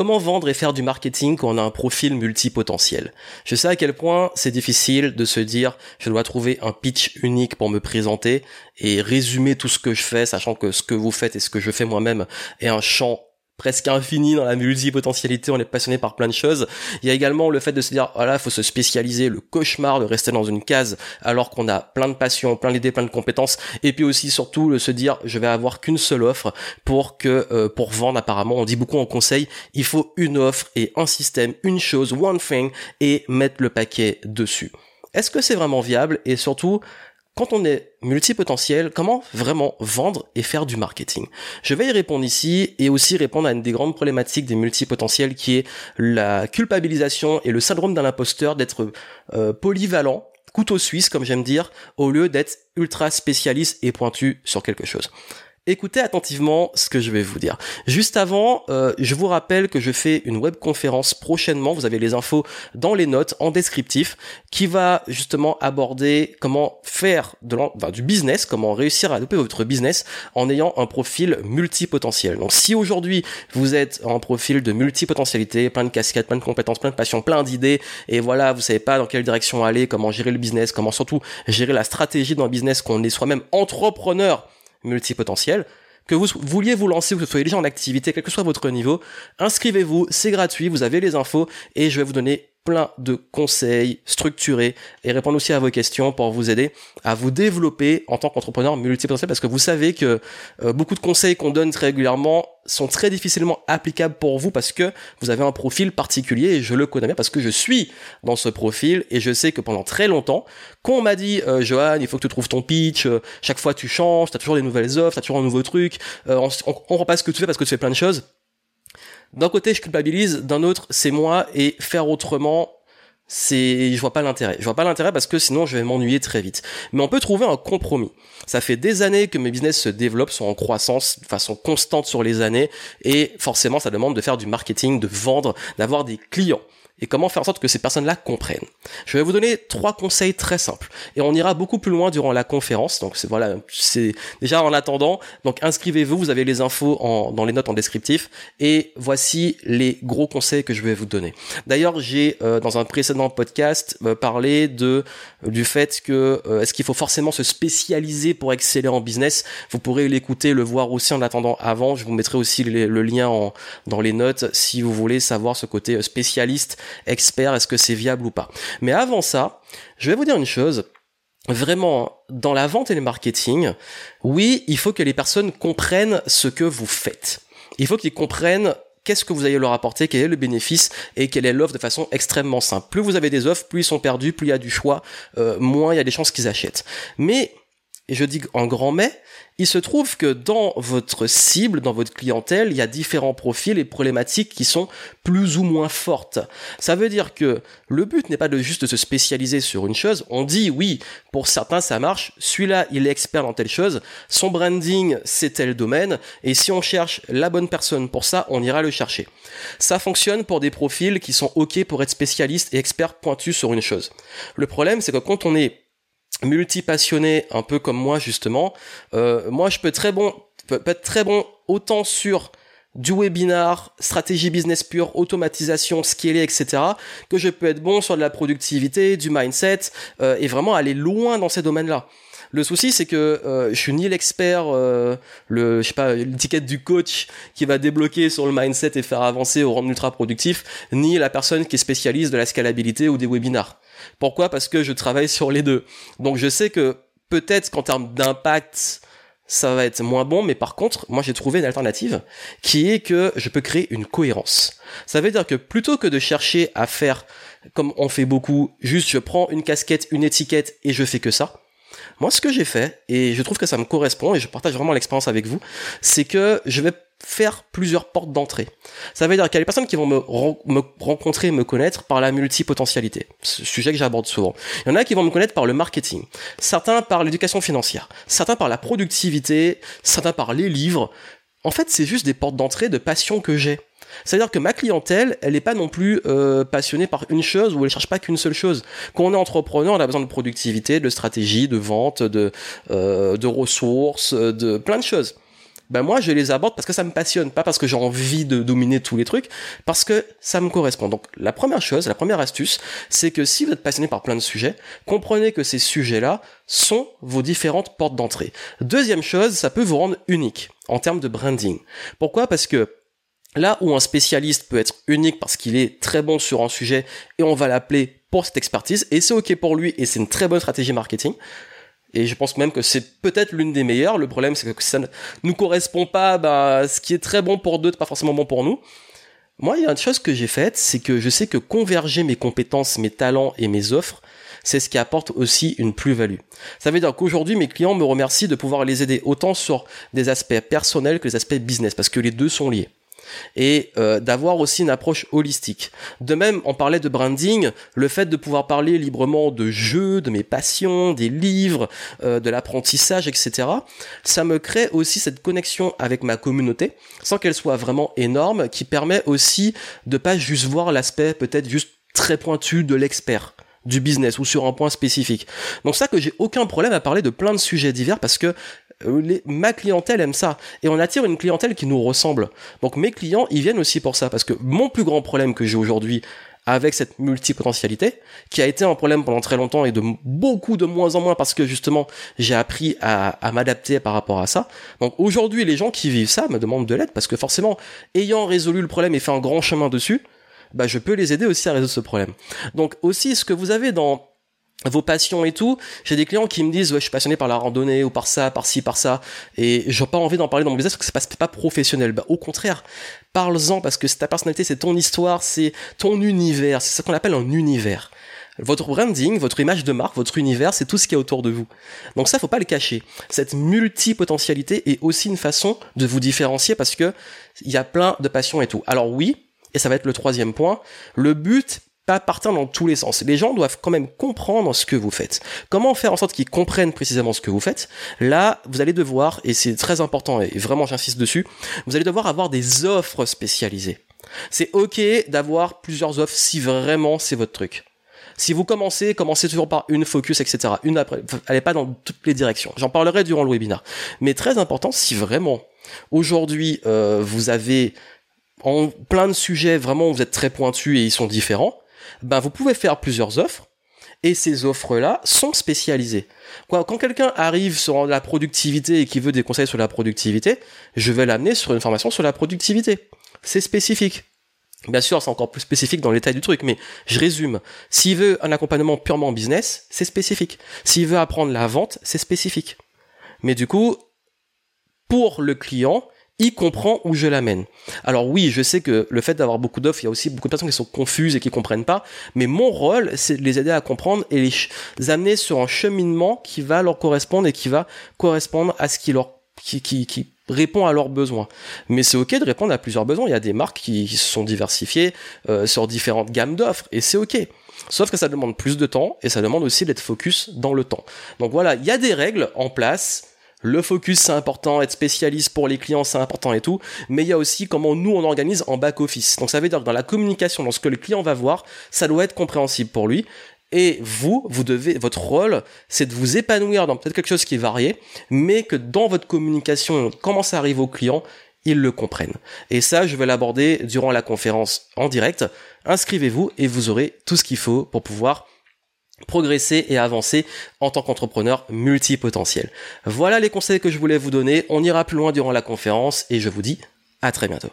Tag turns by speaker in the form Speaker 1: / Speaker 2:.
Speaker 1: Comment vendre et faire du marketing quand on a un profil multipotentiel? Je sais à quel point c'est difficile de se dire je dois trouver un pitch unique pour me présenter et résumer tout ce que je fais, sachant que ce que vous faites et ce que je fais moi-même est un champ presque infini dans la multipotentialité, on est passionné par plein de choses. Il y a également le fait de se dire, voilà, il faut se spécialiser, le cauchemar de rester dans une case alors qu'on a plein de passions, plein d'idées, plein de compétences, et puis aussi surtout se dire, je vais avoir qu'une seule offre pour que euh, pour vendre apparemment, on dit beaucoup en conseil, il faut une offre et un système, une chose, one thing, et mettre le paquet dessus. Est-ce que c'est vraiment viable? Et surtout quand on est multipotentiel, comment vraiment vendre et faire du marketing? Je vais y répondre ici et aussi répondre à une des grandes problématiques des multipotentiels qui est la culpabilisation et le syndrome d'un imposteur d'être euh, polyvalent couteau suisse, comme j'aime dire, au lieu d'être ultra spécialiste et pointu sur quelque chose écoutez attentivement ce que je vais vous dire. Juste avant, euh, je vous rappelle que je fais une webconférence prochainement, vous avez les infos dans les notes, en descriptif, qui va justement aborder comment faire de du business, comment réussir à développer votre business en ayant un profil multipotentiel. Donc si aujourd'hui vous êtes en profil de multipotentialité, plein de casquettes, plein de compétences, plein de passions, plein d'idées, et voilà, vous savez pas dans quelle direction aller, comment gérer le business, comment surtout gérer la stratégie dans le business, qu'on est soi-même entrepreneur, multipotentiel, que vous vouliez vous lancer ou que vous soyez déjà en activité, quel que soit votre niveau, inscrivez-vous, c'est gratuit, vous avez les infos et je vais vous donner plein de conseils structurés et répondre aussi à vos questions pour vous aider à vous développer en tant qu'entrepreneur multipotentiel. Parce que vous savez que euh, beaucoup de conseils qu'on donne très régulièrement sont très difficilement applicables pour vous parce que vous avez un profil particulier et je le connais bien parce que je suis dans ce profil et je sais que pendant très longtemps quand on m'a dit euh, Johan il faut que tu trouves ton pitch euh, chaque fois tu changes t'as toujours des nouvelles offres t'as toujours un nouveau truc on, on comprend pas ce que tu fais parce que tu fais plein de choses d'un côté, je culpabilise, d'un autre, c'est moi et faire autrement, c'est, je vois pas l'intérêt. Je vois pas l'intérêt parce que sinon je vais m'ennuyer très vite. Mais on peut trouver un compromis. Ça fait des années que mes business se développent, sont en croissance de façon constante sur les années et forcément ça demande de faire du marketing, de vendre, d'avoir des clients et comment faire en sorte que ces personnes-là comprennent. Je vais vous donner trois conseils très simples et on ira beaucoup plus loin durant la conférence. Donc c'est voilà, c'est déjà en attendant. Donc inscrivez-vous, vous avez les infos en, dans les notes en descriptif et voici les gros conseils que je vais vous donner. D'ailleurs, j'ai euh, dans un précédent podcast euh, parlé de du fait que euh, est-ce qu'il faut forcément se spécialiser pour exceller en business? Vous pourrez l'écouter, le voir aussi en attendant avant. Je vous mettrai aussi le lien en, dans les notes si vous voulez savoir ce côté spécialiste expert, est-ce que c'est viable ou pas. Mais avant ça, je vais vous dire une chose. Vraiment, dans la vente et le marketing, oui, il faut que les personnes comprennent ce que vous faites. Il faut qu'ils comprennent qu'est-ce que vous allez leur apporter, quel est le bénéfice et quelle est l'offre de façon extrêmement simple. Plus vous avez des offres, plus ils sont perdus, plus il y a du choix, euh, moins il y a des chances qu'ils achètent. Mais et je dis en grand mais, il se trouve que dans votre cible, dans votre clientèle, il y a différents profils et problématiques qui sont plus ou moins fortes. Ça veut dire que le but n'est pas de juste se spécialiser sur une chose. On dit oui, pour certains ça marche, celui-là il est expert dans telle chose, son branding c'est tel domaine, et si on cherche la bonne personne pour ça, on ira le chercher. Ça fonctionne pour des profils qui sont ok pour être spécialistes et experts pointus sur une chose. Le problème c'est que quand on est multi-passionné, un peu comme moi justement, euh, moi je peux très bon, peut, être très bon autant sur du webinar, stratégie business pure, automatisation, scaler, etc., que je peux être bon sur de la productivité, du mindset, euh, et vraiment aller loin dans ces domaines-là. Le souci, c'est que euh, je suis ni l'expert, euh, le, je sais pas, l'étiquette du coach qui va débloquer sur le mindset et faire avancer au rang ultra productif, ni la personne qui est spécialiste de la scalabilité ou des webinars. Pourquoi? Parce que je travaille sur les deux. Donc je sais que peut-être qu'en termes d'impact, ça va être moins bon, mais par contre, moi j'ai trouvé une alternative qui est que je peux créer une cohérence. Ça veut dire que plutôt que de chercher à faire comme on fait beaucoup, juste je prends une casquette, une étiquette et je fais que ça. Moi, ce que j'ai fait, et je trouve que ça me correspond, et je partage vraiment l'expérience avec vous, c'est que je vais faire plusieurs portes d'entrée. Ça veut dire qu'il y a des personnes qui vont me, rencontrer, me connaître par la multipotentialité, sujet que j'aborde souvent. Il y en a qui vont me connaître par le marketing, certains par l'éducation financière, certains par la productivité, certains par les livres. En fait, c'est juste des portes d'entrée de passion que j'ai. C'est-à-dire que ma clientèle, elle n'est pas non plus euh, passionnée par une chose ou elle cherche pas qu'une seule chose. Quand on est entrepreneur, on a besoin de productivité, de stratégie, de vente, de, euh, de ressources, de plein de choses. ben moi je les aborde parce que ça me passionne, pas parce que j'ai envie de dominer tous les trucs, parce que ça me correspond. Donc la première chose, la première astuce, c'est que si vous êtes passionné par plein de sujets, comprenez que ces sujets-là sont vos différentes portes d'entrée. Deuxième chose, ça peut vous rendre unique en termes de branding. Pourquoi? Parce que Là où un spécialiste peut être unique parce qu'il est très bon sur un sujet et on va l'appeler pour cette expertise et c'est ok pour lui et c'est une très bonne stratégie marketing. Et je pense même que c'est peut-être l'une des meilleures. Le problème, c'est que ça ne nous correspond pas, bah, ce qui est très bon pour d'autres, pas forcément bon pour nous. Moi, il y a une chose que j'ai faite, c'est que je sais que converger mes compétences, mes talents et mes offres, c'est ce qui apporte aussi une plus-value. Ça veut dire qu'aujourd'hui, mes clients me remercient de pouvoir les aider autant sur des aspects personnels que des aspects business, parce que les deux sont liés et euh, d'avoir aussi une approche holistique. De même, on parlait de branding, le fait de pouvoir parler librement de jeux, de mes passions, des livres, euh, de l'apprentissage, etc. Ça me crée aussi cette connexion avec ma communauté, sans qu'elle soit vraiment énorme, qui permet aussi de pas juste voir l'aspect peut-être juste très pointu de l'expert du business ou sur un point spécifique. Donc ça que j'ai aucun problème à parler de plein de sujets divers parce que euh, ma clientèle aime ça et on attire une clientèle qui nous ressemble. Donc mes clients, ils viennent aussi pour ça parce que mon plus grand problème que j'ai aujourd'hui avec cette multipotentialité, qui a été un problème pendant très longtemps et de beaucoup de moins en moins parce que justement j'ai appris à, à m'adapter par rapport à ça. Donc aujourd'hui les gens qui vivent ça me demandent de l'aide parce que forcément ayant résolu le problème et fait un grand chemin dessus, bah je peux les aider aussi à résoudre ce problème. Donc aussi ce que vous avez dans vos passions et tout. J'ai des clients qui me disent ouais je suis passionné par la randonnée ou par ça, par ci, par ça, et j'ai pas envie d'en parler dans mon business parce que c'est pas, pas professionnel. Bah au contraire, parle-en parce que c'est ta personnalité, c'est ton histoire, c'est ton univers, c'est ce qu'on appelle un univers. Votre branding, votre image de marque, votre univers, c'est tout ce qui est autour de vous. Donc ça, faut pas le cacher. Cette multipotentialité est aussi une façon de vous différencier parce que il y a plein de passions et tout. Alors oui, et ça va être le troisième point, le but partir dans tous les sens. Les gens doivent quand même comprendre ce que vous faites. Comment faire en sorte qu'ils comprennent précisément ce que vous faites? Là, vous allez devoir, et c'est très important, et vraiment j'insiste dessus, vous allez devoir avoir des offres spécialisées. C'est ok d'avoir plusieurs offres si vraiment c'est votre truc. Si vous commencez, commencez toujours par une focus, etc. Une après, allez pas dans toutes les directions. J'en parlerai durant le webinaire. Mais très important, si vraiment aujourd'hui euh, vous avez en plein de sujets vraiment vous êtes très pointu et ils sont différents, ben vous pouvez faire plusieurs offres et ces offres-là sont spécialisées. Quand quelqu'un arrive sur la productivité et qui veut des conseils sur la productivité, je vais l'amener sur une formation sur la productivité. C'est spécifique. Bien sûr, c'est encore plus spécifique dans l'état du truc, mais je résume. S'il veut un accompagnement purement business, c'est spécifique. S'il veut apprendre la vente, c'est spécifique. Mais du coup, pour le client, il comprend où je l'amène. Alors oui, je sais que le fait d'avoir beaucoup d'offres, il y a aussi beaucoup de personnes qui sont confuses et qui comprennent pas, mais mon rôle, c'est de les aider à comprendre et les amener sur un cheminement qui va leur correspondre et qui va correspondre à ce qui leur qui, qui, qui répond à leurs besoins. Mais c'est ok de répondre à plusieurs besoins. Il y a des marques qui, se sont diversifiées euh, sur différentes gammes d'offres et c'est ok. Sauf que ça demande plus de temps et ça demande aussi d'être focus dans le temps. Donc voilà, il y a des règles en place le focus c'est important, être spécialiste pour les clients c'est important et tout, mais il y a aussi comment nous on organise en back office. Donc ça veut dire que dans la communication, dans ce que le client va voir, ça doit être compréhensible pour lui. Et vous, vous devez, votre rôle, c'est de vous épanouir dans peut-être quelque chose qui est varié, mais que dans votre communication, comment ça arrive au client, ils le comprennent. Et ça, je vais l'aborder durant la conférence en direct. Inscrivez-vous et vous aurez tout ce qu'il faut pour pouvoir progresser et avancer en tant qu'entrepreneur multipotentiel. Voilà les conseils que je voulais vous donner. On ira plus loin durant la conférence et je vous dis à très bientôt.